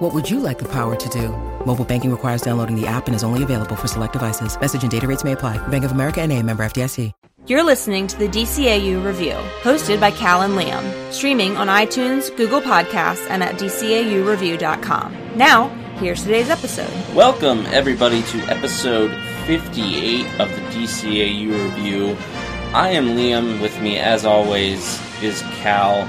What would you like the power to do? Mobile banking requires downloading the app and is only available for select devices. Message and data rates may apply. Bank of America and a member FDIC. You're listening to the DCAU Review, hosted by Cal and Liam, streaming on iTunes, Google Podcasts, and at DCAUreview.com. Now, here's today's episode. Welcome, everybody, to episode 58 of the DCAU Review. I am Liam. With me, as always, is Cal.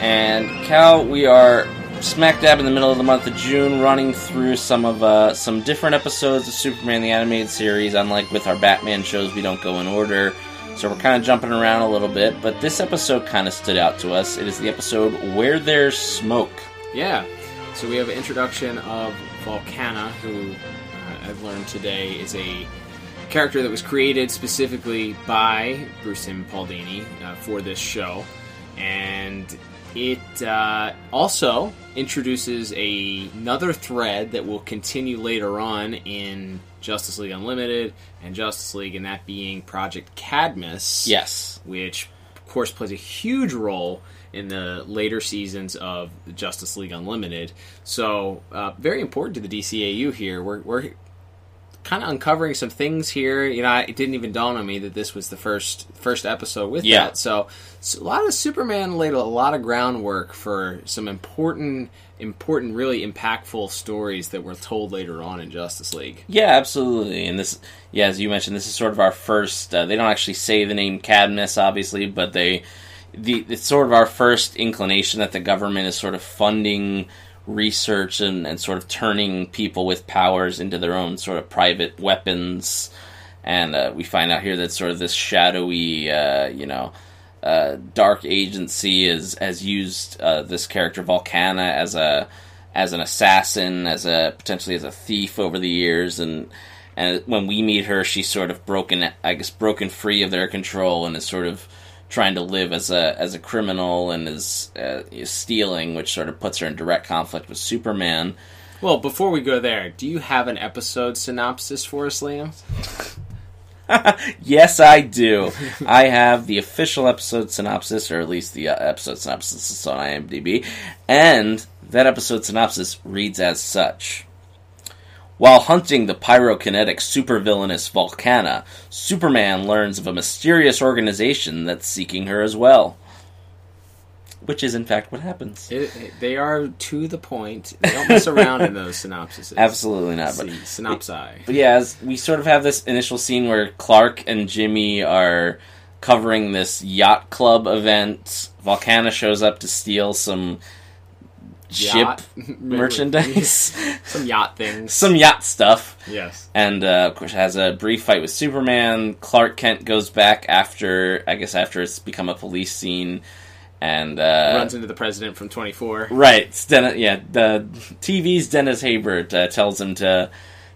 And Cal, we are smack dab in the middle of the month of June, running through some of uh, some different episodes of Superman the Animated Series. Unlike with our Batman shows, we don't go in order, so we're kind of jumping around a little bit. But this episode kind of stood out to us. It is the episode Where There's Smoke. Yeah. So we have an introduction of Volcana, who uh, I've learned today is a character that was created specifically by Bruce Timm Paul Dini uh, for this show, and it uh, also introduces a, another thread that will continue later on in Justice League Unlimited and Justice League, and that being Project Cadmus. Yes. Which, of course, plays a huge role in the later seasons of Justice League Unlimited. So, uh, very important to the DCAU here. We're, we're kind of uncovering some things here. You know, it didn't even dawn on me that this was the first first episode with Yeah. that. So, so a lot of Superman laid a lot of groundwork for some important, important, really impactful stories that were told later on in Justice League. Yeah, absolutely. And this, yeah, as you mentioned, this is sort of our first. Uh, they don't actually say the name Cadmus, obviously, but they, the it's sort of our first inclination that the government is sort of funding research and, and sort of turning people with powers into their own sort of private weapons. And uh, we find out here that sort of this shadowy, uh, you know, uh, dark agency is has used uh, this character Volcana as a as an assassin, as a potentially as a thief over the years, and and when we meet her, she's sort of broken, I guess, broken free of their control and is sort of trying to live as a as a criminal and is, uh, is stealing, which sort of puts her in direct conflict with Superman. Well, before we go there, do you have an episode synopsis for us, Liam? Yes, I do. I have the official episode synopsis, or at least the uh, episode synopsis is on IMDb, and that episode synopsis reads as such. While hunting the pyrokinetic supervillainous Volcana, Superman learns of a mysterious organization that's seeking her as well. Which is, in fact, what happens. It, it- they are to the point. They don't mess around in those synopsises. Absolutely not. But, See, synopsi. but yeah, as we sort of have this initial scene where Clark and Jimmy are covering this yacht club event. Volcana shows up to steal some Yacht. ship merchandise, Some yacht things. some yacht stuff. yes. and uh, of course has a brief fight with Superman. Clark Kent goes back after, I guess, after it's become a police scene, and uh, Runs into the president from 24. right. Den- yeah, the TV's Dennis Haysbert uh, tells him to,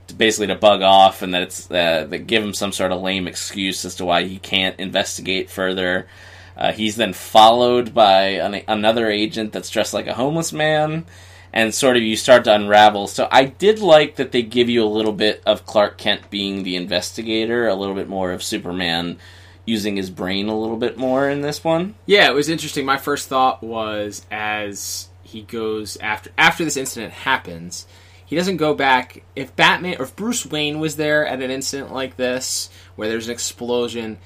to basically to bug off, and that it's uh, that give him some sort of lame excuse as to why he can't investigate further. Uh, he's then followed by an, another agent that's dressed like a homeless man, and sort of you start to unravel. So I did like that they give you a little bit of Clark Kent being the investigator, a little bit more of Superman using his brain a little bit more in this one. Yeah, it was interesting. My first thought was as he goes after after this incident happens, he doesn't go back. If Batman or if Bruce Wayne was there at an incident like this where there's an explosion,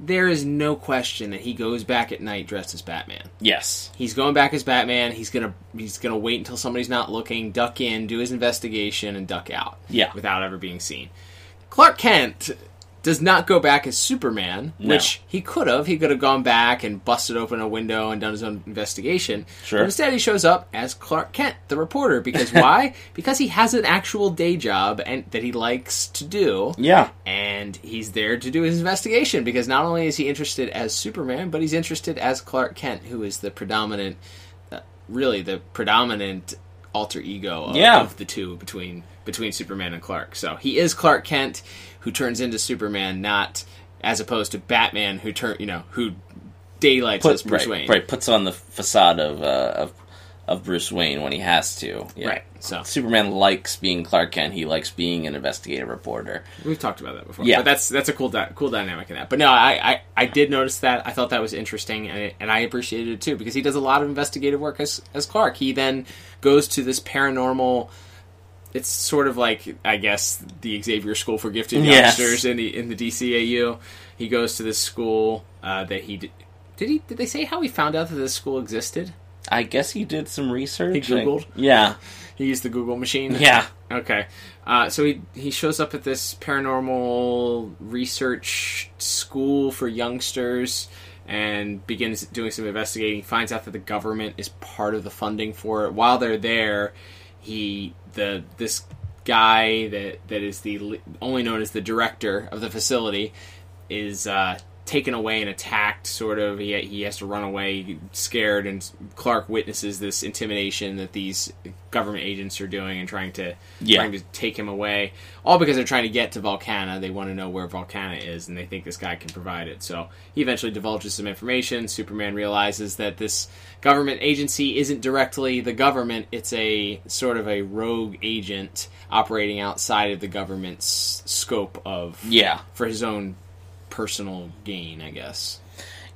there is no question that he goes back at night dressed as Batman. Yes. He's going back as Batman. He's gonna he's gonna wait until somebody's not looking, duck in, do his investigation, and duck out. Yeah. without ever being seen. Clark Kent does not go back as Superman, No. which he could have. He could have gone back and busted open a window and done his own investigation. Sure. But instead, he shows up as Clark Kent, the reporter. Because why? because he has an actual day job and that he likes to do Yeah. and he's there to do his investigation because not only is he interested as Superman, but he's interested as Clark Kent, who is the predominant, uh, really the predominant alter ego of, Yeah. of the two between between Superman and Clark. So he is Clark Kent, who turns into Superman, not as opposed to Batman, who turn you know who daylights Put, as Bruce right, Wayne. right, puts on the facade of, uh, of of Bruce Wayne when he has to. Yeah. Right, so- Superman likes being Clark Kent. He likes being an investigative reporter. We've talked about that before. Yeah. but that's that's a cool di- cool dynamic in that. But no, I, I I did notice that. I thought that was interesting, and, and I appreciated it too because he does a lot of investigative work as as Clark. He then goes to this paranormal. It's sort of like I guess the Xavier School for Gifted Yes. Youngsters in the in the DCAU. He goes to this school uh, that he did. Did he? Did they say how he found out that this school existed? I guess he did some research. He Googled? Yeah. He used the Google machine. Yeah. Okay. Uh, so he he shows up at this paranormal research school for youngsters and begins doing some investigating. Finds out that the government is part of the funding for it. While they're there, he the this guy that that is the only known as the director of the facility is uh, taken away and attacked. Sort of, he he has to run away, scared, and Clark witnesses this intimidation that these government agents are doing and trying to Yeah. trying to take him away. All because they're trying to get to Volcana. They want to know where Volcana is, and they think this guy can provide it. So he eventually divulges some information. Superman realizes that this government agency isn't directly the government; it's a sort of a rogue agent operating outside of the government's scope of Yeah. for his own personal gain, I guess.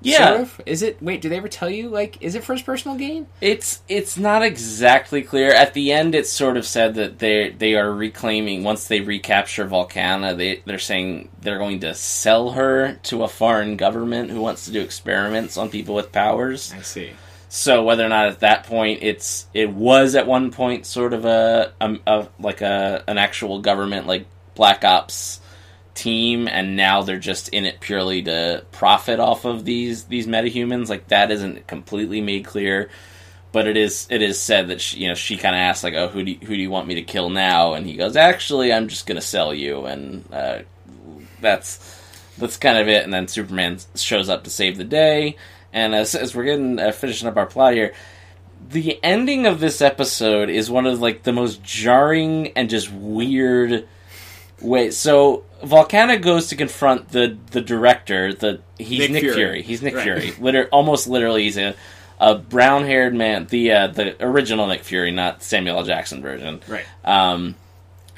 Yeah. Sort of? Is it? Wait, do they ever tell you? Like, is it for his personal gain? It's it's not exactly clear. At the end, it's sort of said that they they are reclaiming once they recapture Volcana. They they're saying they're going to sell her to a foreign government who wants to do experiments on people with powers. I see. So whether or not at that point it's it was at one point sort of a, a, a like a an actual government like Black Ops team, and now they're just in it purely to profit off of these these metahumans. Like that isn't completely made clear, but it is it is said that she, you know she kind of asks like, oh who do you, who do you want me to kill now? And he goes, actually, I'm just gonna sell you, and uh, that's that's kind of it. And then Superman shows up to save the day. And as, as we're getting uh, finishing up our plot here, the ending of this episode is one of like the most jarring and just weird ways. So Volcana goes to confront the the director. The he's Nick Nick, Fury. Fury. He's Nick Right. Fury. Liter- almost literally, he's a a brown haired man. The uh, the original Nick Fury, not Samuel L. Jackson version. Right. Um,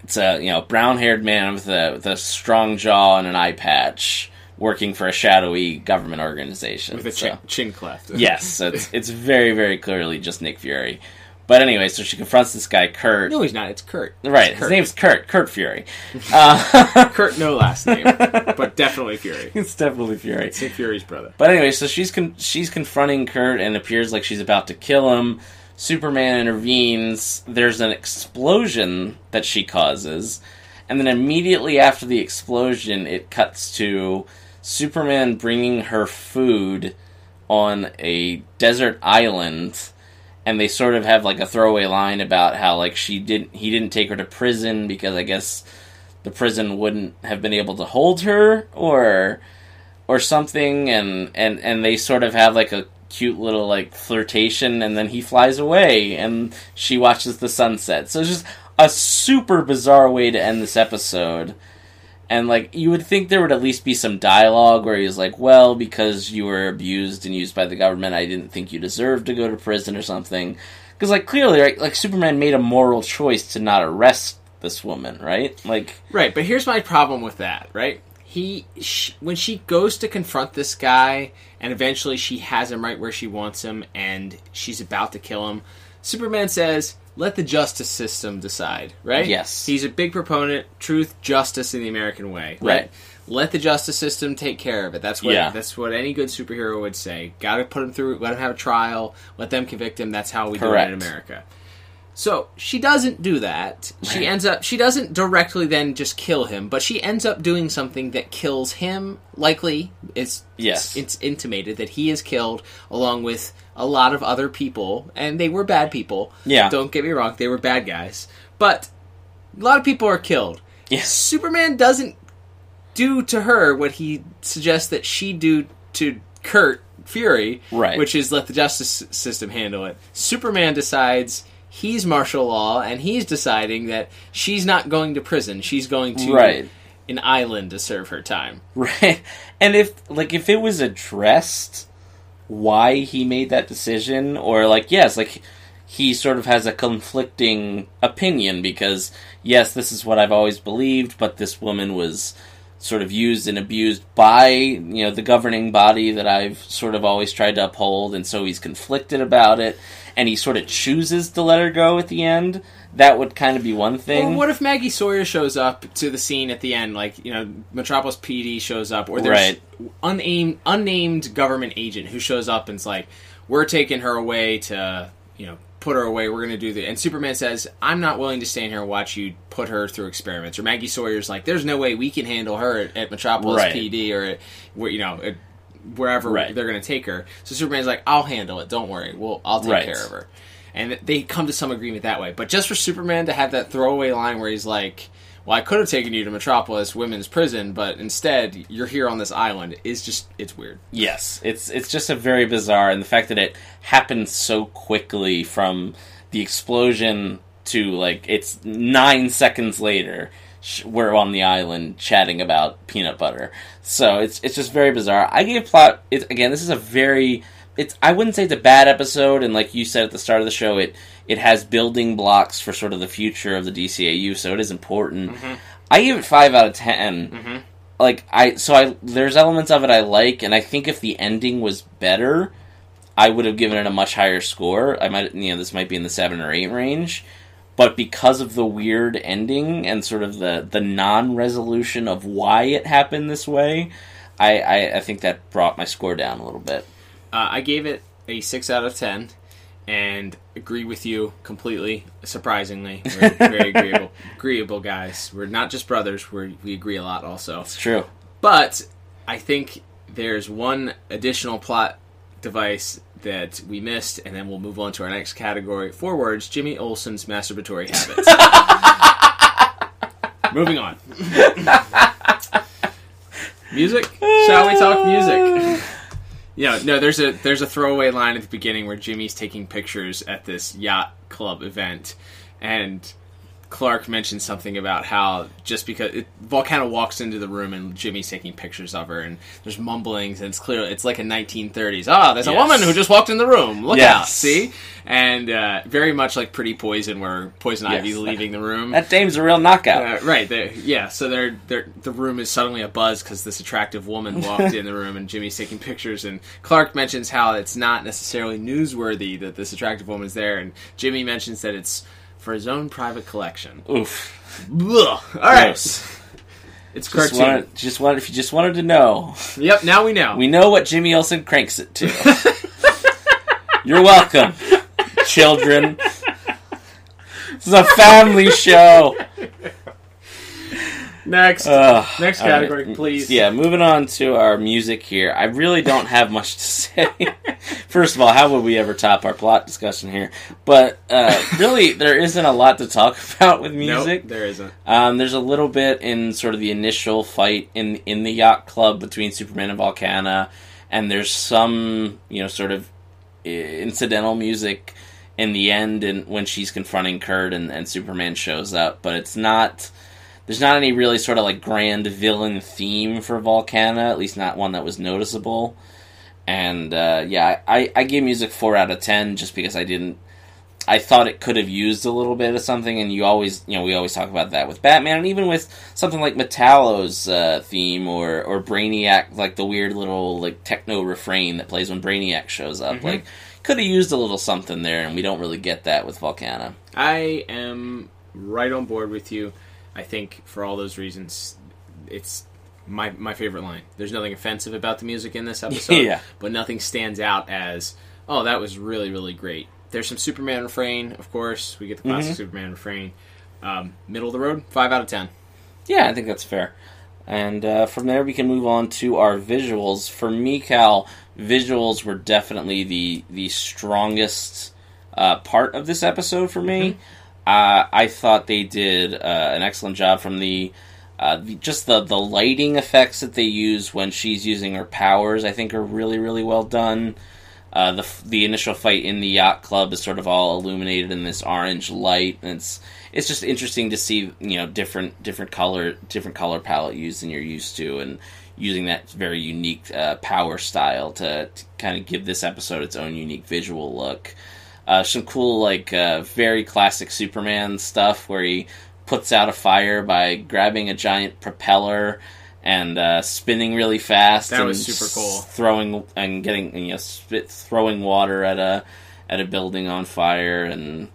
it's a you know brown haired man with a with a strong jaw and an eye patch, working for a shadowy government organization. With a So- chin, chin cleft. yes, it's it's very very clearly just Nick Fury. But anyway, so she confronts this guy Kurt. No, he's not. It's Kurt. right, It's his name's Kurt. Kurt Fury. Uh, Kurt. No last name, but definitely Fury. it's definitely Fury. Nick Fury's brother. But anyway, so she's con- she's confronting Kurt and appears like she's about to kill him. Superman intervenes. There's an explosion that she causes, and then immediately after the explosion, it cuts to Superman bringing her food on a desert island. And they sort of have like a throwaway line about how like she didn't he didn't take her to prison because I guess the prison wouldn't have been able to hold her or or something and and and they sort of have like a cute little like flirtation and then he flies away and she watches the sunset. So it's just a super bizarre way to end this episode and like you would think there would at least be some dialogue where he's like well because you were abused and used by the government i didn't think you deserved to go to prison or something because like clearly right, like superman made a moral choice to not arrest this woman right like Right, but here's my problem with that. Right, he sh- when she goes to confront this guy, and eventually she has him right where she wants him, and she's about to kill him. Superman says, "Let the justice system decide." Right? Yes. He's a big proponent truth, justice in the American way. Right. Let the justice system take care of it. That's what Yeah. that's what any good superhero would say. Got to put him through. Let him have a trial. Let them convict him. That's how we do it in America. So she doesn't do that. She ends up. She doesn't directly then just kill him, but she ends up doing something that kills him. Likely, it's Yes. it's intimated that he is killed along with a lot of other people, and they were bad people. Yeah. don't get me wrong; they were bad guys, but a lot of people are killed. yes Superman doesn't do to her what he suggests that she do to Kurt Fury, Right. Which is let the justice system handle it. Superman decides he's martial law, and he's deciding that she's not going to prison; she's going to Right. an island to serve her time. Right. And if like if it was addressed why he made that decision or like yes, like he sort of has a conflicting opinion because yes, this is what I've always believed, but this woman was sort of used and abused by, you know, the governing body that I've sort of always tried to uphold and so he's conflicted about it and he sort of chooses to let her go at the end. That would kind of be one thing. Well, what if Maggie Sawyer shows up to the scene at the end, like you know, Metropolis PD shows up, or there's Right. unnamed unnamed government agent who shows up and's like, "We're taking her away to you know put her away. We're going to do the." And Superman says, "I'm not willing to stand here and watch you put her through experiments." Or Maggie Sawyer's like, "There's no way we can handle her at, at Metropolis Right. PD or at, where you know." At, Wherever Right. they're going to take her, so Superman's like, "I'll handle it. Don't worry. Well, I'll take Right. care of her." and they come to some agreement that way. But just for Superman to have that throwaway line where he's like, "Well, I could have taken you to Metropolis Women's Prison, but instead you're here on this island," is just it's weird. Yes, it's it's just a very bizarre, and the fact that it happened so quickly from the explosion to like it's nine seconds later, we're on the island chatting about peanut butter. So it's it's just very bizarre. I gave plot. It, again, this is a very it's I wouldn't say it's a bad episode, and like you said at the start of the show, it it has building blocks for sort of the future of the DCAU, so it is important. Mm-hmm. I give it five out of 10 mm-hmm. like I so I there's elements of it I like, and I think if the ending was better, I would have given it a much higher score. I might you know this might be in the seven or eight range, but because of the weird ending and sort of the the non resolution of why it happened this way, I, I I think that brought my score down a little bit. Uh, I gave it a six out of ten, and agree with you completely. Surprisingly, we're very agreeable, agreeable guys. We're not just brothers. We we agree a lot also. It's true. But I think there's one additional plot device that we missed, and then we'll move on to our next category. Four words: Jimmy Olsen's masturbatory habits. Moving on. music? Shall we talk music? Yeah, no. There's a there's a throwaway line at the beginning where Jimmy's taking pictures at this yacht club event, and Clark mentioned something about how just because it, Volcana walks into the room and Jimmy's taking pictures of her, and there's mumblings, and it's clear it's like a 1930s. Ah, there's a woman who just walked in the room. Look Yes. out, see? And uh, very much like Pretty Poison, where Poison Yes. Ivy's leaving the room. That dame's a real knockout. Uh, right, yeah. So they're, they're, the room is suddenly a buzz because this attractive woman walked in the room and Jimmy's taking pictures. And Clark mentions how it's not necessarily newsworthy that this attractive woman is there, and Jimmy mentions that it's for his own private collection. Oof. All right, Gross. it's Just cartoon. wanted, just wanted, if you just wanted to know, Yep, now we know. we know what Jimmy Olsen cranks it to. You're welcome, children. This is a family show. Next, Ugh, next category, right. please. Yeah, moving on to our music here. I really don't have much to say. First of all, how would we ever top our plot discussion here? But uh, really, there isn't a lot to talk about with Nope, music. there isn't. Um, there's a little bit in sort of the initial fight in in the yacht club between Superman and Volcana, and there's some you know sort of incidental music in the end and when she's confronting Kurt and, and Superman shows up, but it's not there's not any really sort of like grand villain theme for Volcana, at least not one that was noticeable. And uh, yeah, I, I gave music four out of ten just because I didn't I thought it could have used a little bit of something, and you always, you know, we always talk about that with Batman, and even with something like Metallo's uh, theme or or Brainiac, like the weird little like techno refrain that plays when Brainiac shows up. Like, could have used a little something there, and we don't really get that with Volcana. I am right on board with you. I think for all those reasons, it's my my favorite line. There's nothing offensive about the music in this episode, Yeah. but nothing stands out as oh that was really really great. There's some Superman refrain, of course. We get the classic Superman refrain. Um, middle of the road, five out of ten. Yeah, I think that's fair. And uh, from there, we can move on to our visuals. For me, Cal, visuals were definitely the the strongest uh, part of this episode for me. Uh, I thought they did uh, an excellent job from the, uh, the just the the lighting effects that they use when she's using her powers. I think are really really well done. Uh, the the initial fight in the yacht club is sort of all illuminated in this orange light, and it's it's just interesting to see you know different different color different color palette used than you're used to, and using that very unique uh, power style to, to kind of give this episode its own unique visual look. Uh, some cool like uh, very classic Superman stuff where he puts out a fire by grabbing a giant propeller and uh, spinning really fast. That and was super cool. Throwing and getting you know spit, throwing water at a at a building on fire and.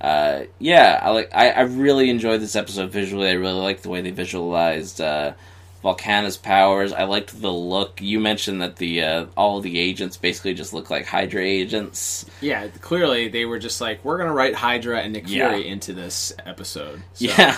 Uh, yeah, I like. I, I really enjoyed this episode visually. I really liked the way they visualized uh, Volcana's powers. I liked the look. You mentioned that the uh, all the agents basically just look like Hydra agents. Yeah, clearly they were just like, we're gonna write Hydra and Nick Yeah. Fury into this episode. So, Yeah.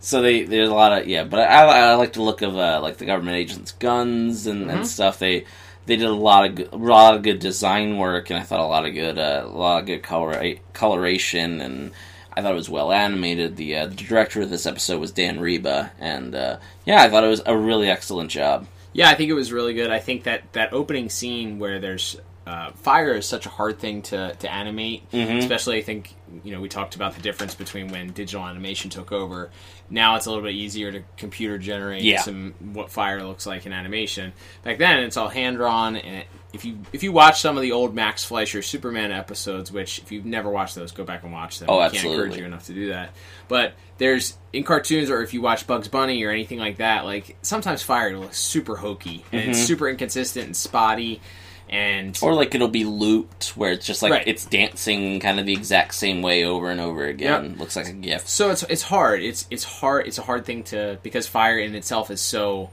So they there's a lot of yeah, but I, I like the look of uh, like the government agents' guns and, and stuff. They they did a lot of good, a lot of good design work, and I thought a lot of good uh, a lot of good color coloration, and I thought it was well animated. The uh, the director of this episode was Dan Riba, and uh, yeah, I thought it was a really excellent job. Yeah, I think it was really good. I think that that opening scene where there's uh, fire is such a hard thing to, to animate, Mm-hmm. especially I think you know we talked about the difference between when digital animation took over. Now it's a little bit easier to computer generate Yeah. some what fire looks like in animation. Back then it's all hand drawn, and if you if you watch some of the old Max Fleischer Superman episodes, which if you've never watched those, go back and watch them. Oh, I can't encourage you enough to do that. But there's in cartoons or if you watch Bugs Bunny or anything like that, like sometimes fire looks super hokey and it's mm-hmm. super inconsistent and spotty and Or like it'll be looped, where it's just like Right. it's dancing kind of the exact same way over and over again. Yep. Looks like a GIF. so it's it's hard. It's it's hard it's a hard thing to because fire in itself is so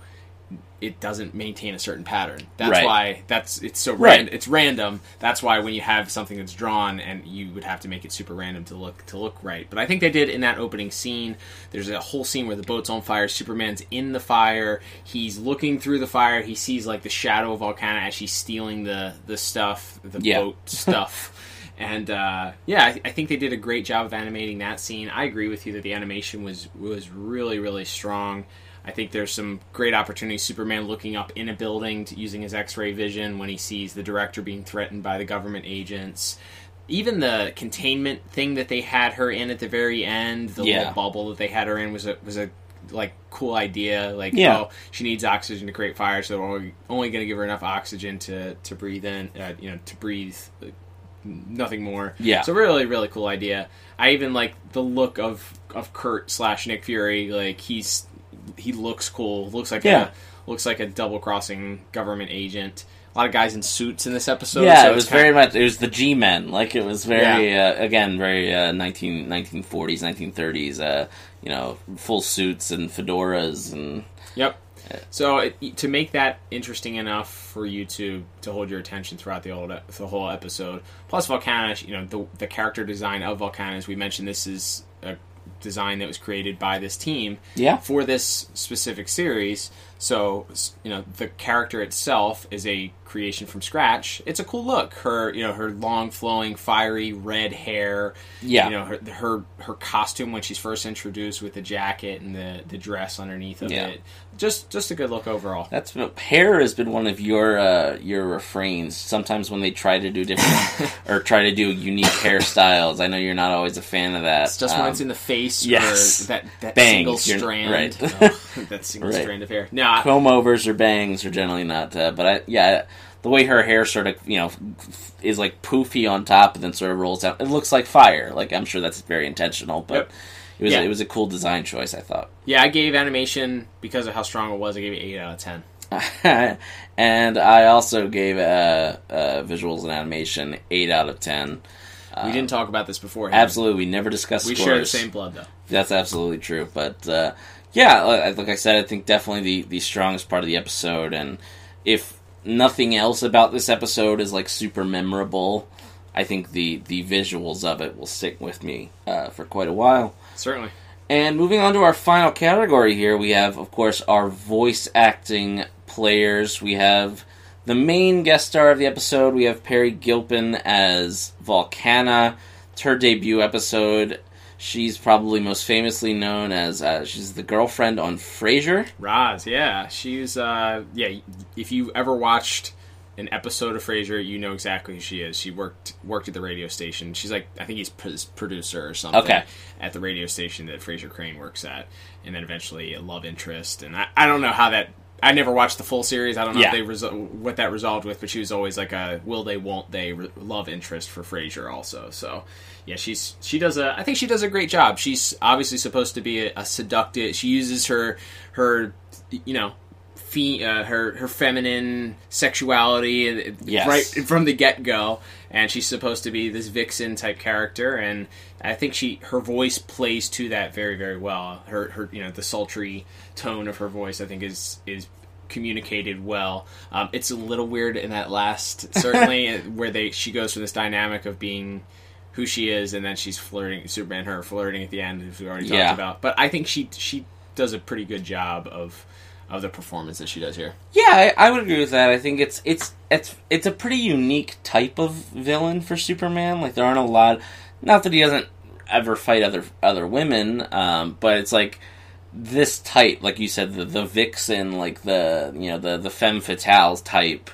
it doesn't maintain a certain pattern. That's Right. why that's it's so Right. ran, it's random. That's why when you have something that's drawn and you would have to make it super random to look to look right. But I think they did in that opening scene. There's a whole scene where the boat's on fire. Superman's in the fire. He's looking through the fire. He sees like the shadow of Volcana as she's stealing the the stuff, the Yeah. boat stuff. And uh, yeah, I, I think they did a great job of animating that scene. I agree with you that the animation was was really really strong. I think there's some great opportunities. Superman looking up in a building to, using his X-ray vision when he sees the director being threatened by the government agents. Even the containment thing that they had her in at the very end, the Yeah. little bubble that they had her in was a was a like cool idea. Like, Yeah. oh, she needs oxygen to create fire, so we're only, only going to give her enough oxygen to to breathe in, uh, you know, to breathe. Nothing more. Yeah. So really, really cool idea. I even like the look of of Kurt slash Nick Fury. Like he's he looks cool. Looks like Yeah. a looks like a double crossing government agent. A lot of guys in suits in this episode. yeah, so it was very much. It was the G men. Like it was very uh, again very uh, 19, 1940s, 1930s. Uh, you know, full suits and fedoras and Yep. So it, to make that interesting enough for you to to hold your attention throughout the old the whole episode, plus Volcana, you know the the character design of Volcana, as we mentioned, this is a design that was created by this team Yeah. for this specific series. So you know the character itself is a creation from scratch. It's a cool look. Her you know her long flowing fiery red hair. Yeah. You know her her her costume when she's first introduced with the jacket and the the dress underneath of Yeah. it. Just just a good look overall. That's been, hair has been one of your uh, your refrains. Sometimes when they try to do different or try to do unique hairstyles, I know you're not always a fan of that. It's just when Um, it's in the face yes. or that, that single you're- strand. right. Oh, that single Right. strand of hair. No, I- comb overs or bangs are generally not. Uh, but I, yeah, the way her hair sort of you know is like poofy on top and then sort of rolls out, It looks like fire. Like I'm sure that's very intentional, but Yep. it was Yeah. it was a cool design choice. I thought. yeah, I gave animation because of how strong it was. I gave it eight out of ten. and I also gave uh, uh, visuals and animation eight out of ten. we didn't talk about this before. Absolutely, we never discussed. We scores. share the same blood though. That's absolutely true. But uh, yeah, like like I said, I think definitely the the strongest part of the episode. And if nothing else about this episode is like super memorable, I think the the visuals of it will stick with me uh, for quite a while. Certainly. And moving on to our final category here, we have, of course, our voice acting players. We have the main guest star of the episode. We have Peri Gilpin as Volcana. It's her debut episode. She's probably most famously known as uh, she's the girlfriend on Frasier. Roz, yeah, she's uh, yeah. If you ever watched an episode of Frasier, you know exactly who she is. She worked worked at the radio station. She's like I think he's pr- producer or something Okay. at the radio station that Frasier Crane works at, and then eventually a love interest. And I, I don't know how that. I never watched the full series. I don't know Yeah. if they resol- what that resolved with, but she was always like a will they won't they re- love interest for Frasier also. So yeah, she's she does a I think she does a great job. She's obviously supposed to be a, a seductive. She uses her her you know. Fe- uh, her her feminine sexuality uh, Yes. right from the get go, and she's supposed to be this vixen type character, and I think she her voice plays to that very very well. Her her you know the sultry tone of her voice I think is is communicated well. Um, it's a little weird in that last certainly where they she goes from this dynamic of being who she is, and then she's flirting Superman her flirting at the end, as we already talked Yeah. about. But I think she she does a pretty good job of of the performance that she does here. Yeah, I, I would agree with that. I think it's it's it's it's a pretty unique type of villain for Superman. Like there aren't a lot. Not that he doesn't ever fight other other women, um, but it's like this type, like you said, the the vixen, like the you know the the femme fatale type,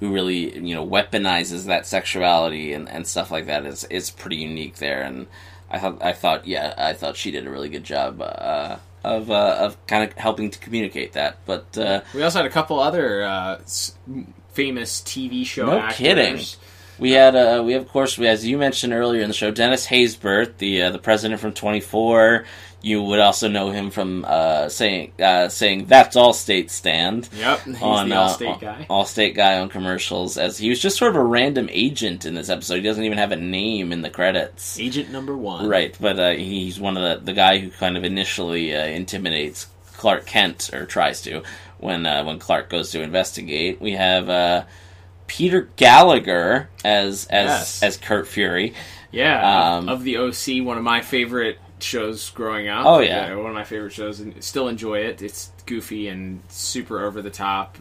who really you know weaponizes that sexuality and, and stuff like that is is pretty unique there. And I thought I thought yeah I thought she did a really good job. Uh, of, uh, of kind of helping to communicate that, but uh, We also had a couple other uh, s- famous TV show No actors. kidding. We had, uh, we of course, we, as you mentioned earlier in the show, Dennis Haysbert, the uh, the president from Twenty Four. You would also know him from uh, saying uh, saying that's all state stand Yep, he's on the uh, Allstate guy. Allstate guy on commercials. As he was just sort of a random agent in this episode. He doesn't even have a name in the credits. Agent number one. Right, but uh, he's one of the the guy who kind of initially uh, intimidates Clark Kent or tries to when uh, when Clark goes to investigate. We have uh, Peter Gallagher as as Yes. as Kurt Fury. Yeah, Um, of the OC, one of my favorite shows growing up. Oh, yeah. one of my favorite shows, and still enjoy it. It's goofy and super over the top.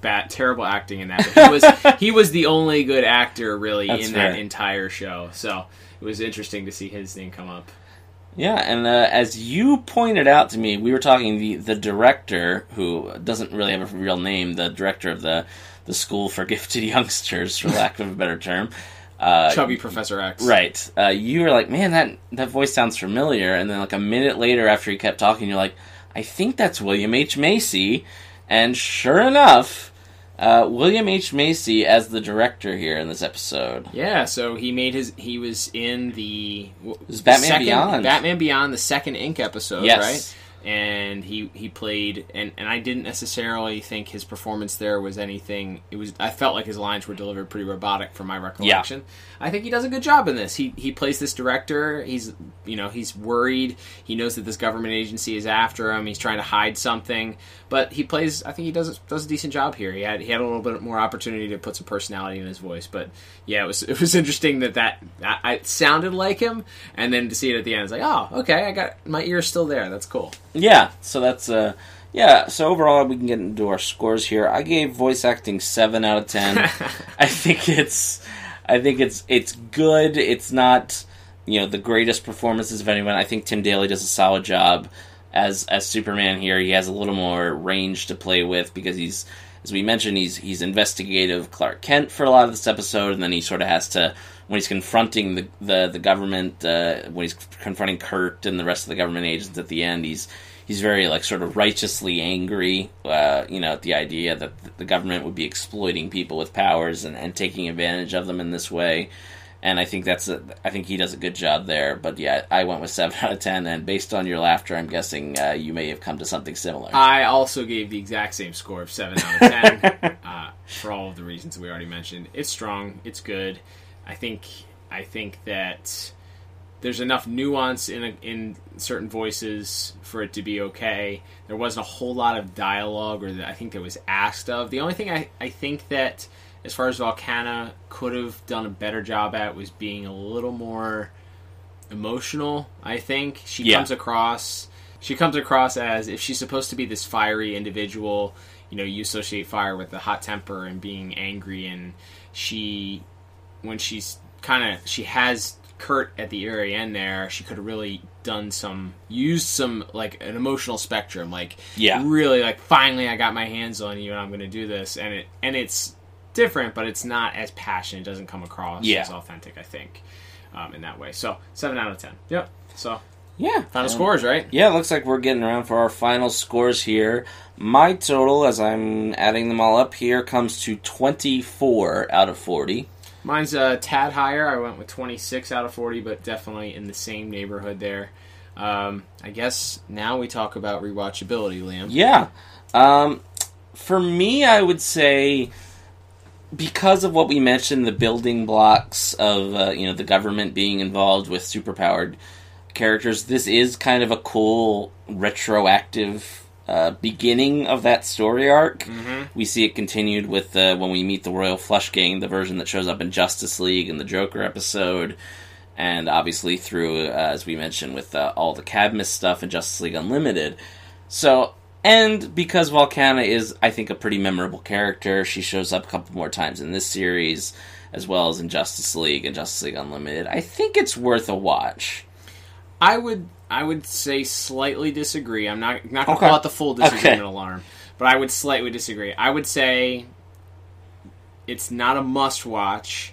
Bad, terrible acting in that. But he was he was the only good actor really That's in fair. that entire show. So it was interesting to see his name come up. Yeah, and uh, as you pointed out to me, we were talking the the director who doesn't really have a real name, the director of the the school for gifted youngsters, for lack of a better term. Uh, Chubby Professor X. Right. Uh, you were like, man, that that voice sounds familiar. And then like a minute later, after he kept talking, you're like, I think that's William H Macy. And sure enough, uh, William H Macy as the director here in this episode. Yeah, so he made his. He was in the was Batman second, Beyond. Batman Beyond, the second Inque episode, Yes. right? And he he played, and and I didn't necessarily think his performance there was anything. It was I felt like his lines were delivered pretty robotic from my recollection. I think he does a good job in this. He he plays this director. He's you know he's worried. He knows that this government agency is after him. He's trying to hide something, but he plays. I think he does does a decent job here. He had he had a little bit more opportunity to put some personality in his voice, but yeah, it was it was interesting that that I, I- sounded like him, and then to see it at the end, it's like, oh, okay, I got my ear's still there. That's cool. Yeah, so that's uh yeah, so overall we can get into our scores here. I gave voice acting 7 out of 10. I think it's I think it's it's good. It's not you know the greatest performances of anyone. I think Tim Daly does a solid job as as Superman here. He has a little more range to play with because he's as we mentioned he's he's investigative Clark Kent for a lot of this episode and then he sort of has to when he's confronting the the, the government uh, when he's confronting Kurt and the rest of the government agents at the end he's he's very like sort of righteously angry uh, you know at the idea that the government would be exploiting people with powers and, and taking advantage of them in this way and I think that's a, I think he does a good job there. But yeah, I went with seven out of ten, and based on your laughter, I'm guessing uh, you may have come to something similar. I also gave the exact same score of seven out of ten uh, for all of the reasons we already mentioned. It's strong. It's good. I think. I think that there's enough nuance in a, in certain voices for it to be okay. There wasn't a whole lot of dialogue, or that I think that was asked of. The only thing I, I think that, as far as Volcana could have done a better job at, was being a little more emotional. I think she Yeah. comes across she comes across as if she's supposed to be this fiery individual. You know, you associate fire with the hot temper and being angry, and she when she's kind of she has Kurt at the very end there, she could have really done some used some like an emotional spectrum, like Yeah. really like finally I got my hands on you and I'm going to do this, and it and it's different, but it's not as passionate. It doesn't come across Yeah. as authentic. I think um, in that way. So seven out of ten. Yep. So Yeah. final Um, scores, right? Yeah, it looks like we're getting around for our final scores here. My total, as I'm adding them all up here, comes to 24 out of 40. Mine's a tad higher. I went with 26 out of 40, but definitely in the same neighborhood there. Um, I guess now we talk about rewatchability, Liam. Yeah. Um, for me, I would say because of what we mentioned, the building blocks of uh, you know the government being involved with superpowered characters, this is kind of a cool retroactive uh, beginning of that story arc. We see it continued with uh, when we meet the Royal Flush Gang, the version that shows up in Justice League and the Joker episode. And obviously through, uh, as we mentioned, with uh, all the Cadmus stuff and Justice League Unlimited. So, and because Volcana is, I think, a pretty memorable character, she shows up a couple more times in this series, as well as in Justice League and Justice League Unlimited. I think it's worth a watch. I would I would say slightly disagree. I'm not not gonna Okay. call it the full disagreement Okay. alarm, but I would slightly disagree. I would say it's not a must watch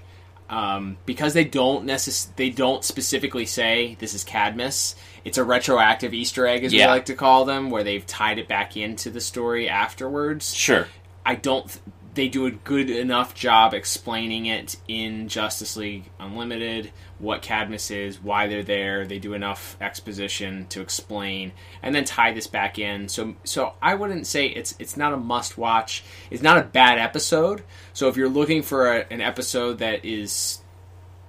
um, because they don't necess- they don't specifically say this is Cadmus. It's a retroactive Easter egg, as Yeah. we like to call them, where they've tied it back into the story afterwards. Sure. I don't. Th- they do a good enough job explaining it in Justice League Unlimited, what Cadmus is, why they're there. They do enough exposition to explain, and then tie this back in. So, so I wouldn't say it's it's not a must watch. It's not a bad episode. So if you're looking for a, an episode that is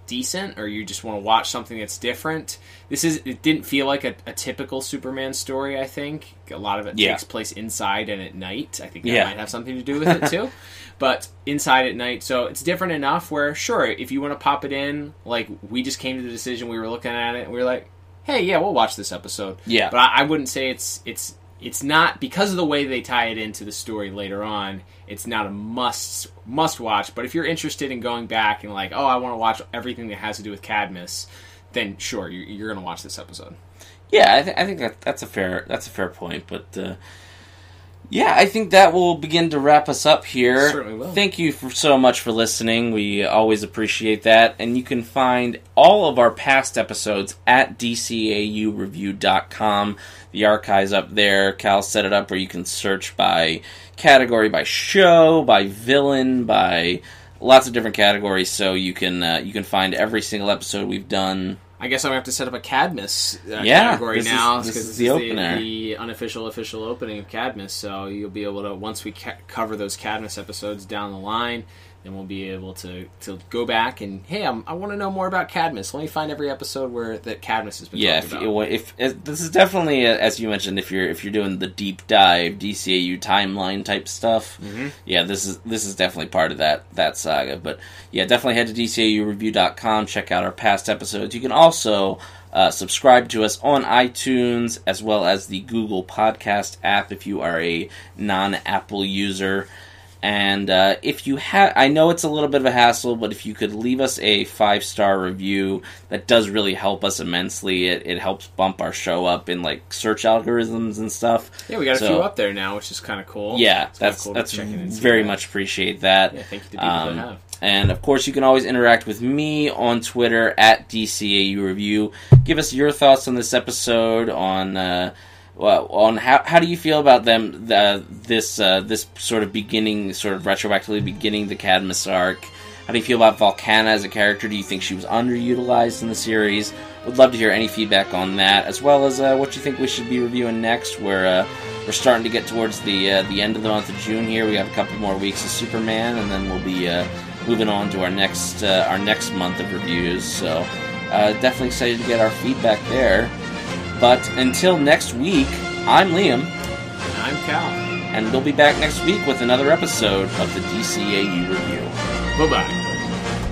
decent or you just want to watch something that's different this is it didn't feel like a, a typical superman story i think a lot of it Yeah. takes place inside and at night i think that Yeah. might have something to do with it too but inside at night so it's different enough where sure if you want to pop it in like we just came to the decision we were looking at it and we were like hey yeah we'll watch this episode Yeah. but I, I wouldn't say it's it's it's not because of the way they tie it into the story later on it's not a must must watch but if you're interested in going back and like oh i want to watch everything that has to do with cadmus then sure you're, you're gonna watch this episode Yeah, I, th- I think that that's a fair that's a fair point. But uh, yeah, I think that will begin to wrap us up here. Certainly will. Thank you for so much for listening. We always appreciate that. And you can find all of our past episodes at dcaureview.com. The archives up there. Cal set it up where you can search by category, by show, by villain, by lots of different categories. So you can uh, you can find every single episode we've done. I guess i'm gonna have to set up a cadmus uh, Yeah, category this is- now this 'cause is the opener. the unofficial official opening of cadmus so you'll be able to once we ca- cover those cadmus episodes down the line then we'll be able to, to go back and hey I'm, i want to know more about cadmus let me find every episode where that cadmus has been Yeah, if, you- if, if this is definitely uh, as you mentioned, if you're if you're doing the deep dive DCAU timeline type stuff, Mm-hmm. yeah, this is this is definitely part of that that saga. But yeah, definitely head to DCAUreview.com, check out our past episodes. You can also uh, subscribe to us on iTunes as well as the Google Podcast app if you are a non-Apple user. And uh, if you have, I know it's a little bit of a hassle, but if you could leave us a five star review, that does really help us immensely. It, it helps bump our show up in like search algorithms and stuff. yeah we got a few up there now which is kind of cool Yeah, It's that's cool that's very that. much appreciate that. yeah thank you to people Um, that have And of course, you can always interact with me on Twitter at DCAU Review. Give us your thoughts on this episode. On uh, well, on how how do you feel about them? The, this uh, this sort of beginning, sort of retroactively beginning the Cadmus arc. How do you feel about Volcana as a character? Do you think she was underutilized in the series? Would love to hear any feedback on that, as well as uh, what you think we should be reviewing next. We're uh, we're starting to get towards the uh, the end of the month of June here. We have a couple more weeks of Superman, and then we'll be uh, moving on to our next our next month of reviews. So definitely excited to get our feedback there. But until next week, I'm Liam, and i'm cal. And we'll be back next week with another episode of the DCAU review. bye-bye